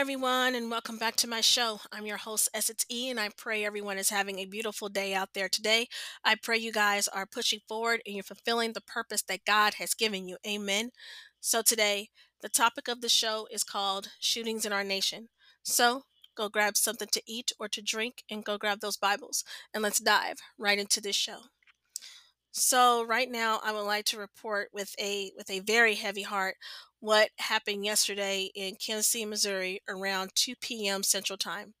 Everyone, and welcome back to my show. I'm your host, Essence E, and I pray everyone is having a beautiful day out there today. I pray you guys are pushing forward and you're fulfilling the purpose that God has given you. Amen. So, today, the topic of the show is called Shootings in Our Nation. So, go grab something to eat or to drink and go grab those Bibles, and let's dive right into this show. So right now I would like to report with a with a very heavy heart what happened yesterday in Kansas City, Missouri around 2 p.m. Central Time.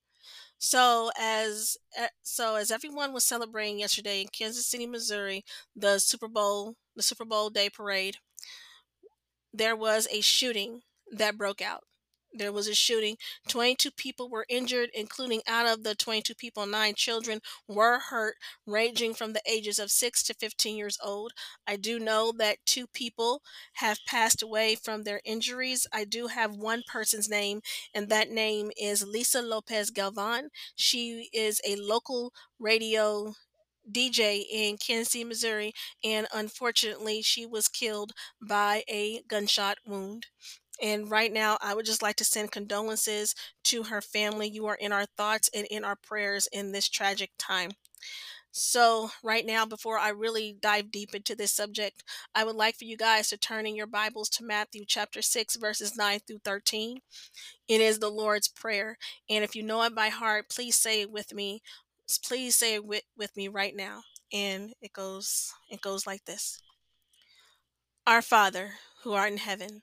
So as eh, so as everyone was celebrating yesterday in Kansas City, Missouri, the Super Bowl, the Super Bowl day parade, there was a shooting that broke out. There was a shooting. 22 people were injured, including out of the 22 people, nine children were hurt, ranging from the ages of 6 to 15 years old. I do know that two people have passed away from their injuries. I do have one person's name, and that name is Lisa Lopez Galvan. She is a local radio DJ in Kansas City, Missouri, and unfortunately, she was killed by a gunshot wound. And right now, I would just like to send condolences to her family. You are in our thoughts and in our prayers in this tragic time. So, right now, before I really dive deep into this subject, I would like for you guys to turn in your Bibles to Matthew chapter 6, verses 9 through 13. It is the Lord's Prayer. And if you know it by heart, please say it with me. Please say it with, with me right now. And it goes it goes like this. Our Father, who art in heaven,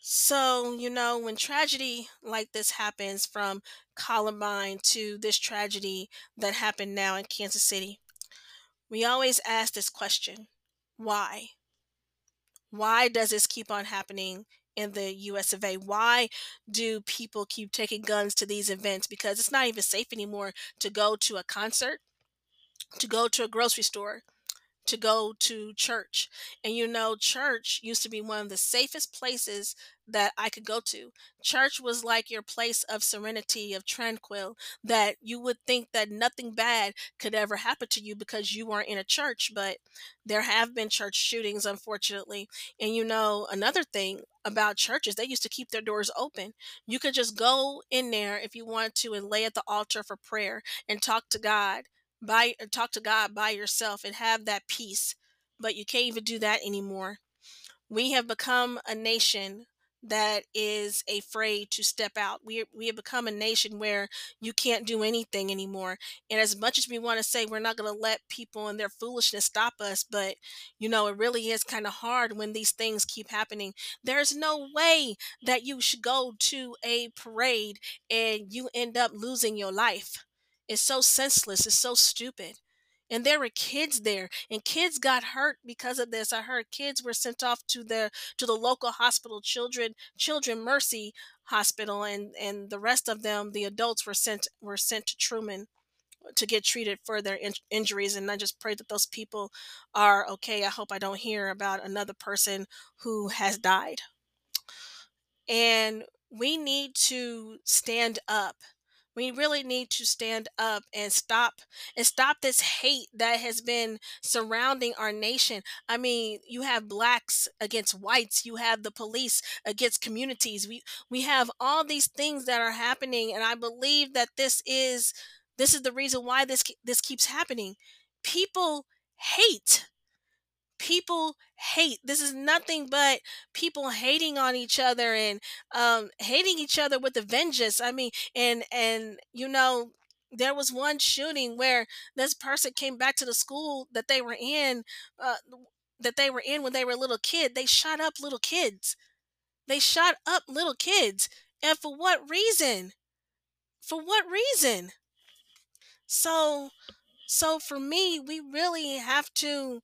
So, you know, when tragedy like this happens from Columbine to this tragedy that happened now in Kansas City, we always ask this question why? Why does this keep on happening in the US of A? Why do people keep taking guns to these events? Because it's not even safe anymore to go to a concert, to go to a grocery store, to go to church. And you know, church used to be one of the safest places that I could go to. Church was like your place of serenity, of tranquil, that you would think that nothing bad could ever happen to you because you weren't in a church. But there have been church shootings, unfortunately. And you know, another thing about churches, they used to keep their doors open. You could just go in there if you want to and lay at the altar for prayer and talk to God by talk to God by yourself and have that peace. But you can't even do that anymore. We have become a nation that is afraid to step out. We we have become a nation where you can't do anything anymore. And as much as we want to say we're not going to let people and their foolishness stop us, but you know, it really is kind of hard when these things keep happening. There's no way that you should go to a parade and you end up losing your life. It's so senseless, it's so stupid. And there were kids there and kids got hurt because of this. I heard kids were sent off to the to the local hospital children children mercy hospital and and the rest of them the adults were sent were sent to truman to get treated for their in- injuries and i just pray that those people are okay. I hope i don't hear about another person who has died. And we need to stand up we really need to stand up and stop and stop this hate that has been surrounding our nation. I mean, you have blacks against whites, you have the police against communities. We we have all these things that are happening and I believe that this is this is the reason why this this keeps happening. People hate people hate this is nothing but people hating on each other and um hating each other with a vengeance i mean and and you know there was one shooting where this person came back to the school that they were in uh, that they were in when they were a little kid they shot up little kids. They shot up little kids and for what reason? For what reason? So so for me we really have to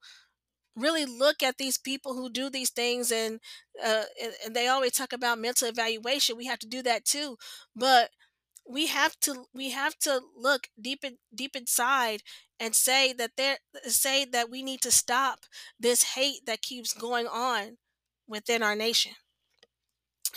really look at these people who do these things and uh, and, they always talk about mental evaluation we have to do that too but we have to we have to look deep in, deep inside and say that there say that we need to stop this hate that keeps going on within our nation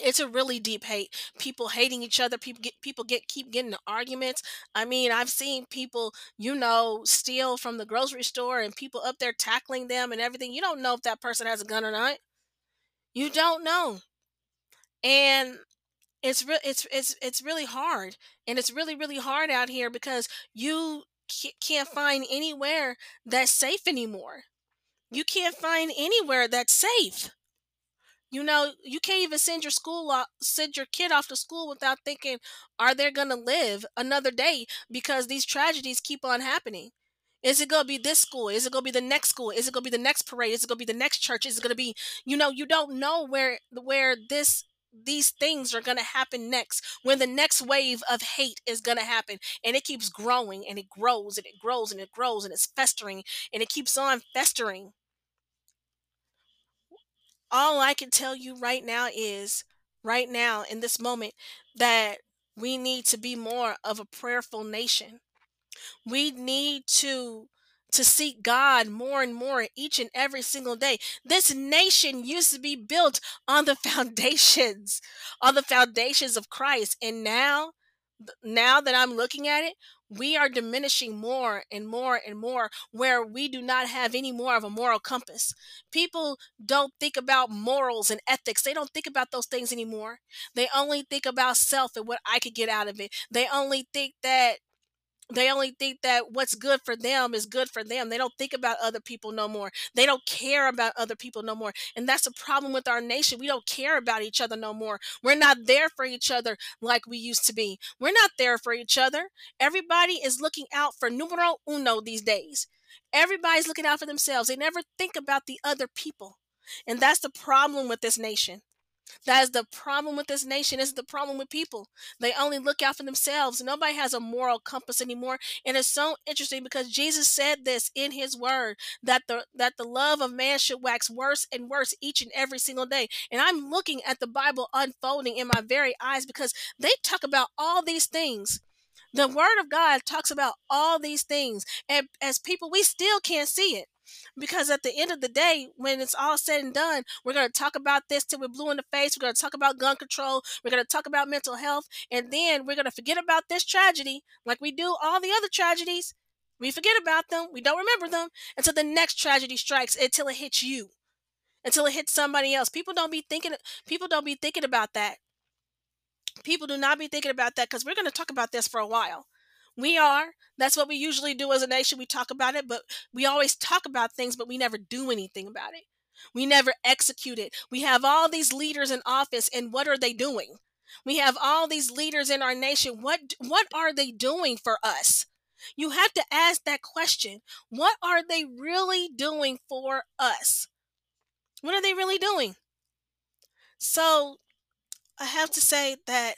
it's a really deep hate people hating each other people get people get keep getting in arguments. I mean i've seen people you know steal from the grocery store and people up there tackling them and everything. You don't know if that person has a gun or not. You don't know. And it's real it's it's it's really hard. And it's really really hard out here because you can't find anywhere that's safe anymore. You can't find anywhere that's safe you know, you can't even send your school off, send your kid off to school without thinking, are they going to live another day? Because these tragedies keep on happening. Is it going to be this school? Is it going to be the next school? Is it going to be the next parade? Is it going to be the next church? Is it going to be, you know, you don't know where where this these things are going to happen next when the next wave of hate is going to happen and it keeps growing and it grows and it grows and it grows and it's festering and it keeps on festering all I can tell you right now is right now in this moment that we need to be more of a prayerful nation. We need to to seek God more and more each and every single day. This nation used to be built on the foundations, on the foundations of Christ. And now now that I'm looking at it, we are diminishing more and more and more where we do not have any more of a moral compass. People don't think about morals and ethics. They don't think about those things anymore. They only think about self and what I could get out of it. They only think that they only think that what's good for them is good for them. They don't think about other people no more. They don't care about other people no more. And that's a problem with our nation. We don't care about each other no more. We're not there for each other like we used to be. We're not there for each other. Everybody is looking out for numero uno these days. Everybody's looking out for themselves. They never think about the other people. And that's the problem with this nation. That is the problem with this nation. Is the problem with people. They only look out for themselves. Nobody has a moral compass anymore. And it's so interesting because Jesus said this in his word that the that the love of man should wax worse and worse each and every single day. And I'm looking at the Bible unfolding in my very eyes because they talk about all these things. The word of God talks about all these things. And as people, we still can't see it. Because at the end of the day, when it's all said and done, we're going to talk about this till we're blue in the face. We're going to talk about gun control. We're going to talk about mental health. And then we're going to forget about this tragedy like we do all the other tragedies. We forget about them. We don't remember them until the next tragedy strikes, until it hits you, until it hits somebody else. People don't be thinking. People don't be thinking about that. People do not be thinking about that because we're going to talk about this for a while. We are. That's what we usually do as a nation. We talk about it, but we always talk about things, but we never do anything about it. We never execute it. We have all these leaders in office, and what are they doing? We have all these leaders in our nation. What what are they doing for us? You have to ask that question. What are they really doing for us? What are they really doing? So I have to say that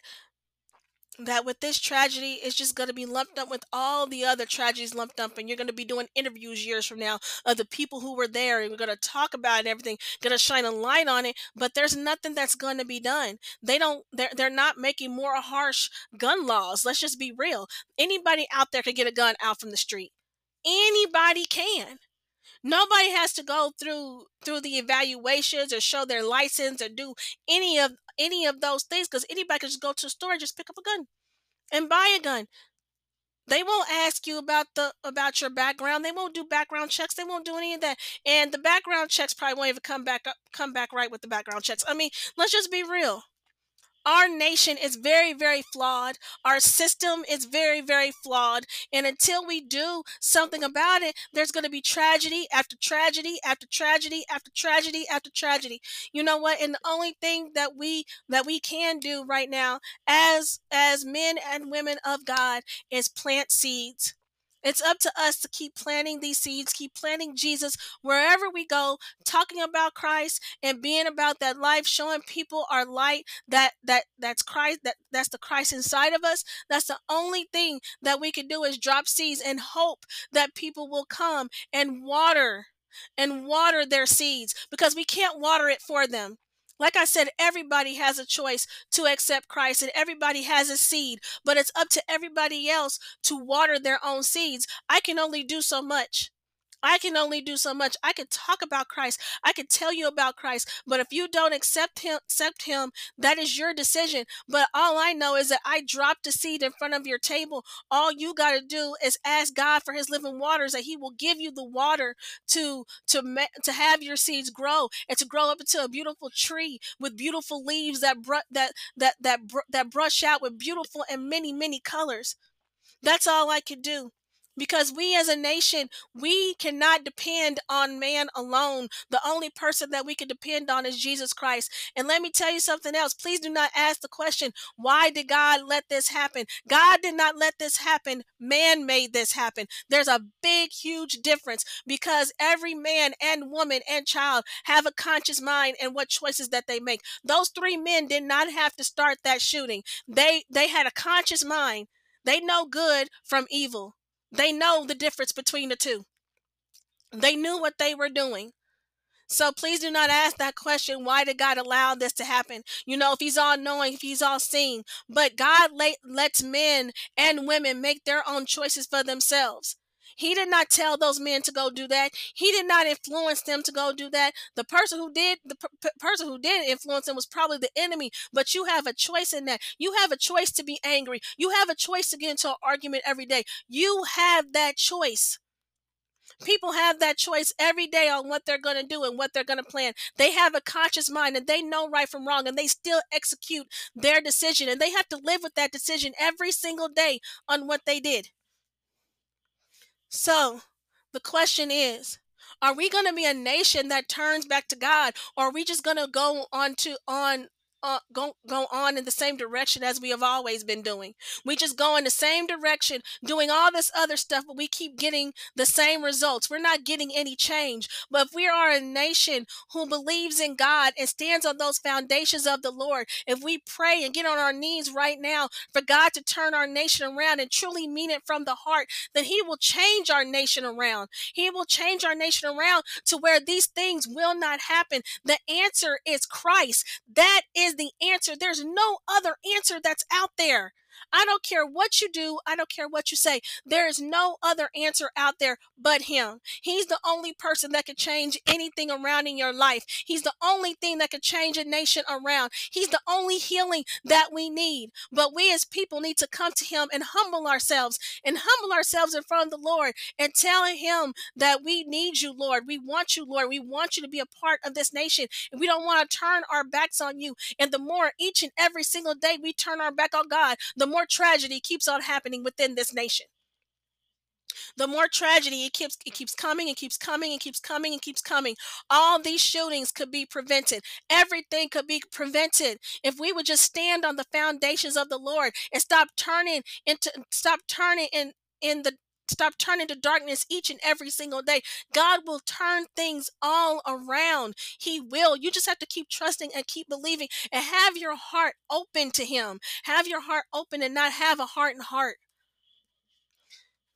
that with this tragedy it's just going to be lumped up with all the other tragedies lumped up and you're going to be doing interviews years from now of the people who were there and we're going to talk about it and everything going to shine a light on it but there's nothing that's going to be done. They don't they're, they're not making more harsh gun laws let's just be real. Anybody out there can get a gun out from the street. Anybody can nobody has to go through through the evaluations or show their license or do any of any of those things because anybody can just go to the store and just pick up a gun and buy a gun. They won't ask you about the about your background. They won't do background checks. They won't do any of that. And the background checks probably won't even come back up come back right with the background checks. I mean let's just be real our nation is very, very flawed. Our system is very, very flawed. And until we do something about it, there's going to be tragedy after tragedy after tragedy after tragedy after tragedy. You know what? And the only thing that we that we can do right now as as men and women of God is plant seeds. It's up to us to keep planting these seeds, keep planting Jesus wherever we go, talking about Christ and being about that life, showing people our light that that that's Christ that that's the Christ inside of us. That's the only thing that we can do is drop seeds and hope that people will come and water and water their seeds because we can't water it for them. Like I said, everybody has a choice to accept Christ and everybody has a seed, but it's up to everybody else to water their own seeds. I can only do so much. I can only do so much. I could talk about Christ. I could tell you about Christ. But if you don't accept him, accept him, that is your decision. But all I know is that I dropped a seed in front of your table. All you got to do is ask God for his living waters that he will give you the water to to to have your seeds grow and to grow up into a beautiful tree with beautiful leaves that br- that that that br- that brush out with beautiful and many many colors. That's all I could do because we as a nation we cannot depend on man alone. The only person that we can depend on is jesus christ. And let me tell you something else. Please do not ask the question why did god let this happen? God did not let this happen. Man made this happen. There's a big huge difference because every man and woman and child have a conscious mind and what choices that they make. Those three men did not have to start that shooting. They they had a conscious mind. They know good from evil they know the difference between the two. They knew what they were doing. So please do not ask that question. Why did God allow this to happen? You know, if He's all knowing, if He's all seeing. But God let, lets men and women make their own choices for themselves. He did not tell those men to go do that. He did not influence them to go do that. The person who did the p- person who did influence them was probably the enemy. But you have a choice in that. You have a choice to be angry. You have a choice to get into an argument every day. You have that choice. People have that choice every day on what they're going to do and what they're going to plan. They have a conscious mind and they know right from wrong and they still execute their decision and they have to live with that decision every single day on what they did. So the question is, are we going to be a nation that turns back to God, or are we just going to go on to on uh, go go on in the same direction as we have always been doing. We just go in the same direction, doing all this other stuff, but we keep getting the same results. We're not getting any change. But if we are a nation who believes in God and stands on those foundations of the Lord, if we pray and get on our knees right now for God to turn our nation around and truly mean it from the heart, then He will change our nation around. He will change our nation around to where these things will not happen. The answer is Christ. That is is the answer. There's no other answer that's out there. I don't care what you do. I don't care what you say. There is no other answer out there but Him. He's the only person that can change anything around in your life. He's the only thing that can change a nation around. He's the only healing that we need. But we as people need to come to Him and humble ourselves and humble ourselves in front of the Lord and tell Him that we need you, Lord. We want you, Lord. We want you to be a part of this nation. And we don't want to turn our backs on you. And the more each and every single day we turn our back on God, the more tragedy keeps on happening within this nation. The more tragedy it keeps it keeps coming and keeps coming and keeps coming and keeps coming. All these shootings could be prevented. Everything could be prevented. If we would just stand on the foundations of the lord and stop turning into stop turning in in the stop turning to darkness each and every single day. God will turn things all around. He will. You just have to keep trusting and keep believing and have your heart open to Him. Have your heart open and not have a heart hardened heart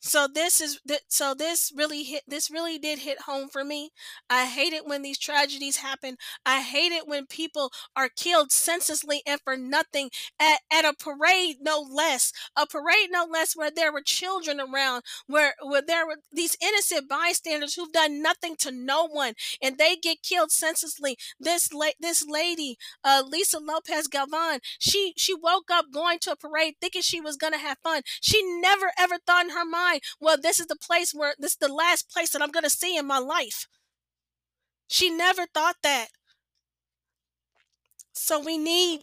so this is so this really hit this really did hit home for me. I hate it when these tragedies happen. I hate it when people are killed senselessly and for nothing at, at a parade no less. A parade no less where there were children around where where there were these innocent bystanders who've done nothing to no one and they get killed senselessly. This la- this lady uh, lisa lopez galvan she she woke up going to a parade thinking she was gonna have fun. She never ever thought in her mind well, this is the place where this is the last place that I'm going to see in my life. She never thought that. So we need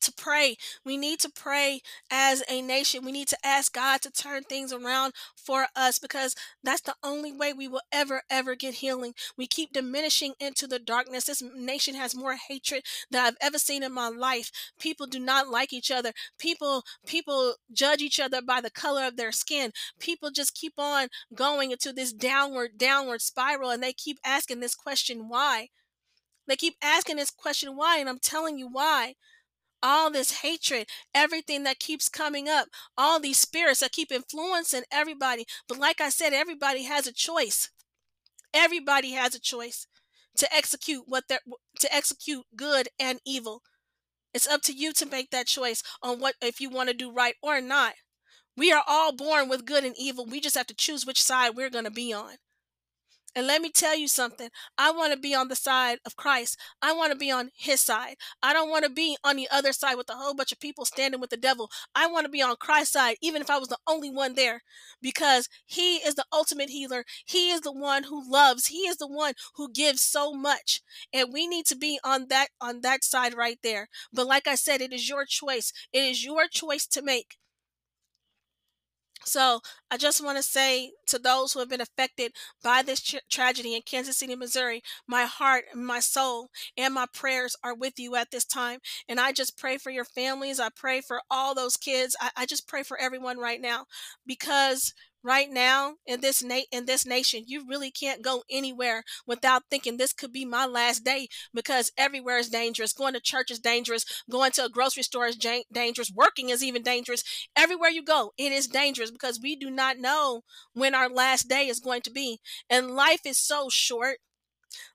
to pray. We need to pray as a nation. We need to ask God to turn things around for us because that's the only way we will ever, ever get healing. We keep diminishing into the darkness. This nation has more hatred than I've ever seen in my life. People do not like each other. People, people judge each other by the color of their skin. People just keep on going into this downward, downward spiral and they keep asking this question, why? They keep asking this question, why? And I'm telling you why all this hatred, everything that keeps coming up, all these spirits that keep influencing everybody. But like I said, everybody has a choice. Everybody has a choice to execute what they're to execute good and evil. It's up to you to make that choice on what if you want to do right or not. We are all born with good and evil. We just have to choose which side we're going to be on. And let me tell you something. I want to be on the side of Christ. I want to be on his side. I don't want to be on the other side with a whole bunch of people standing with the devil. I want to be on Christ's side, even if I was the only one there, because he is the ultimate healer. He is the one who loves. He is the one who gives so much. And we need to be on that on that side right there. But like I said, it is your choice. It is your choice to make. So I just want to say to those who have been affected by this tra- tragedy in Kansas City, Missouri, my heart, my soul, and my prayers are with you at this time. And I just pray for your families. I pray for all those kids. I, I just pray for everyone right now because right now in this na- in this nation you really can't go anywhere without thinking this could be my last day because everywhere is dangerous. Going to church is dangerous. Going to a grocery store is dangerous. Working is even dangerous. Everywhere you go it is dangerous because we do not know when our last day is going to be. And life is so short.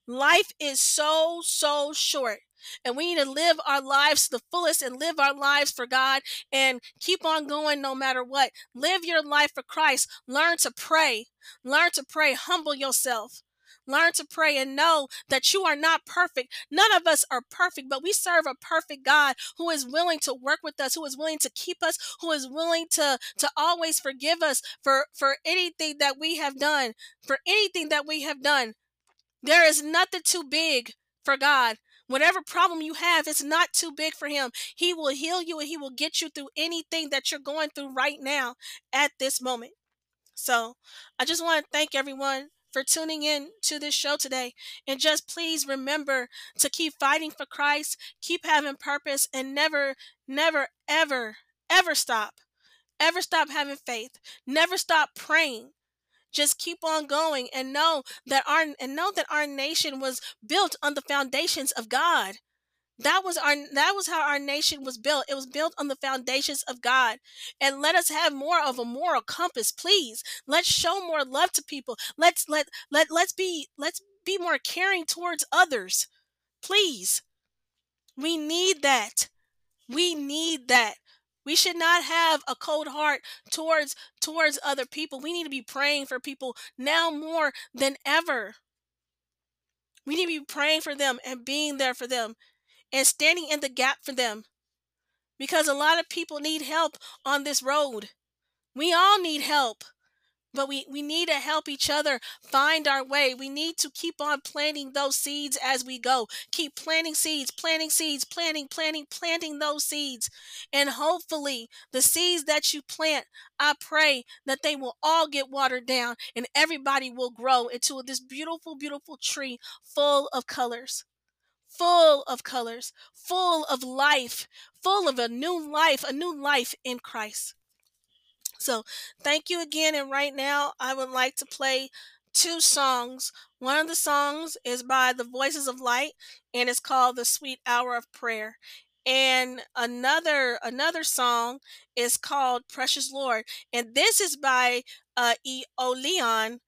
Life is so so short and we need to live our lives to the fullest and live our lives for God and keep on going no matter what. Live your life for Christ. Learn to pray. Learn to pray. Humble yourself. Learn to pray and know that you are not perfect. None of us are perfect, but we serve a perfect God who is willing to work with us, who is willing to keep us, who is willing to, to always forgive us for, for anything that we have done, for anything that we have done. There is nothing too big for God. Whatever problem you have, it's not too big for him. He will heal you and he will get you through anything that you're going through right now at this moment. So I just want to thank everyone for tuning in to this show today. And just please remember to keep fighting for Christ, keep having purpose, and never, never, ever, ever stop. Ever stop having faith. Never stop praying just keep on going and know that our and know that our nation was built on the foundations of God. That was our that was how our nation was built. It was built on the foundations of God. And let us have more of a moral compass, please. Let's show more love to people. Let's let let let's be let's be more caring towards others. Please. We need that. We need that. We should not have a cold heart towards towards other people. We need to be praying for people now more than ever. We need to be praying for them and being there for them and standing in the gap for them. Because a lot of people need help on this road. We all need help but we, we need to help each other find our way. We need to keep on planting those seeds as we go. Keep planting seeds, planting seeds, planting, planting, planting those seeds. And hopefully, the seeds that you plant, I pray that they will all get watered down and everybody will grow into this beautiful, beautiful tree full of colors. Full of colors, full of life, full of a new life, a new life in Christ. So, thank you again. And right now, I would like to play two songs. One of the songs is by the Voices of Light, and it's called "The Sweet Hour of Prayer." And another another song is called "Precious Lord," and this is by uh, Aeolian.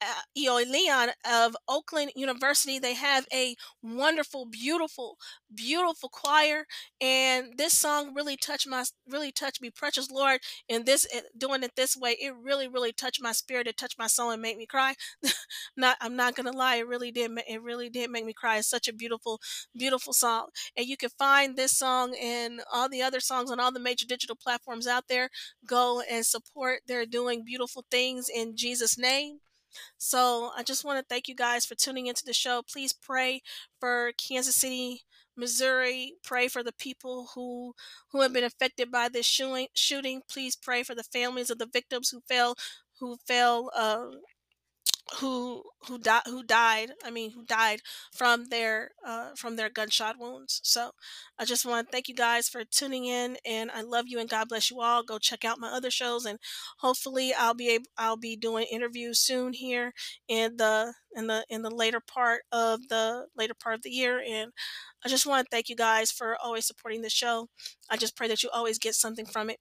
Uh, Aeolian of Oakwood University. They have a wonderful, beautiful, beautiful choir, and this song really touched my really touched me. Precious Lord and this eh, doing it this way it really really touched my spirit it touched my soul and made me cry not i'm not gonna lie it really did it really did make me cry it's such a beautiful beautiful song and you can find this song and all the other songs on all the major digital platforms out there go and support they're doing beautiful things in jesus name so I just want to thank you guys for tuning into the show. Please pray for Kansas City, Missouri. Pray for the people who who have been affected by this shooting. Shooting. Please pray for the families of the victims who fell who fell um, who who died who died i mean who died from their uh, from their gunshot wounds. So i just want to thank you guys for tuning in and i love you and god bless you all. Go check out my other shows and hopefully i'll be able i'll be doing interviews soon here in the in the in the later part of the later part of the year and i just want to thank you guys for always supporting the show. I just pray that you always get something from it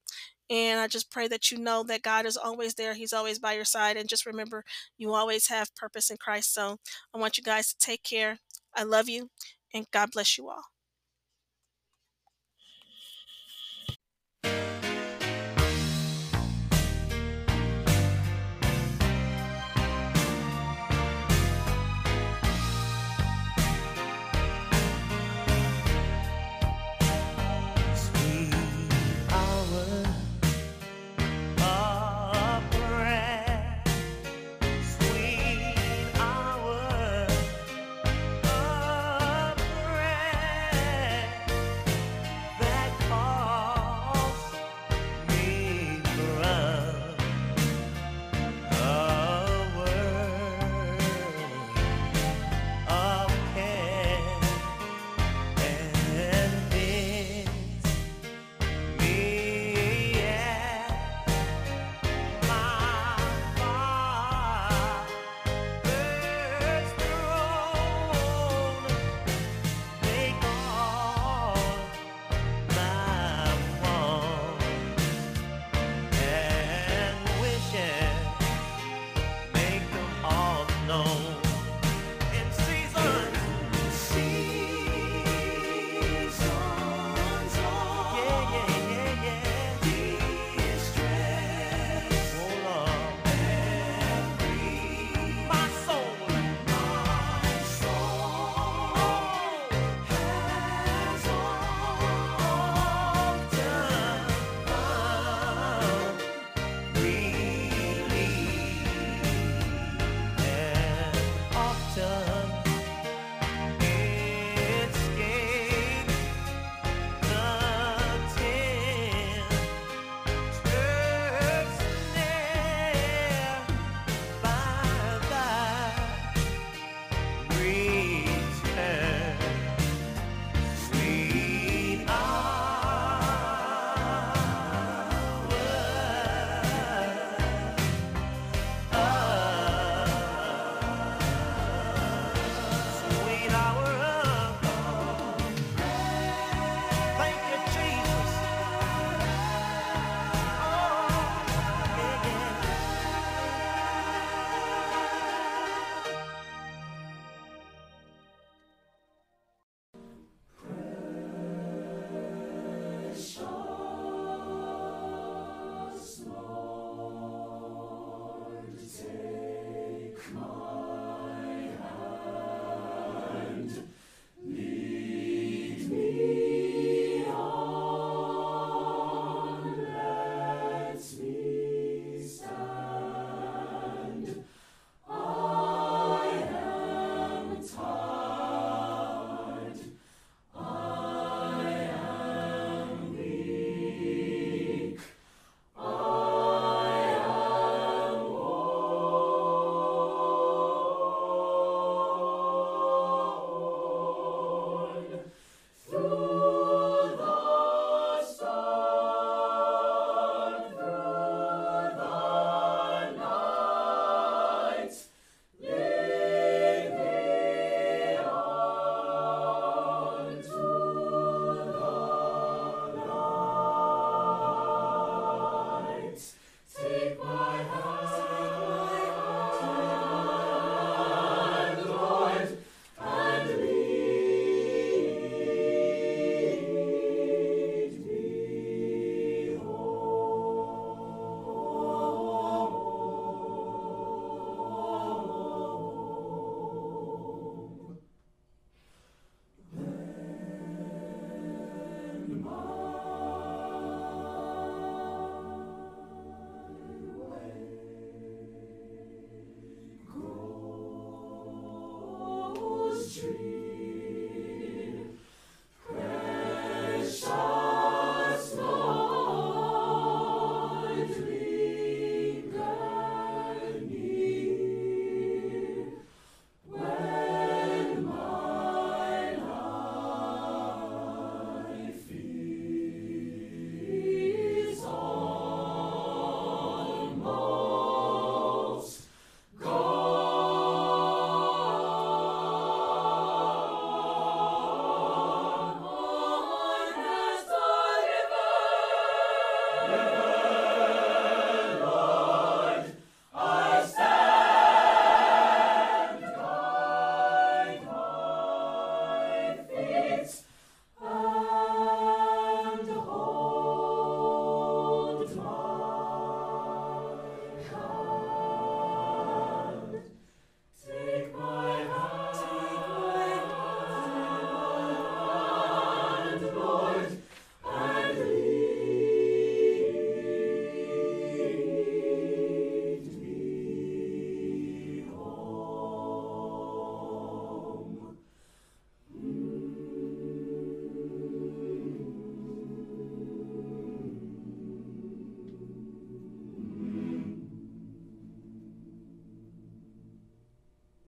and I just pray that you know that God is always there. He's always by your side. And just remember, you always have purpose in Christ. So I want you guys to take care. I love you, and God bless you all.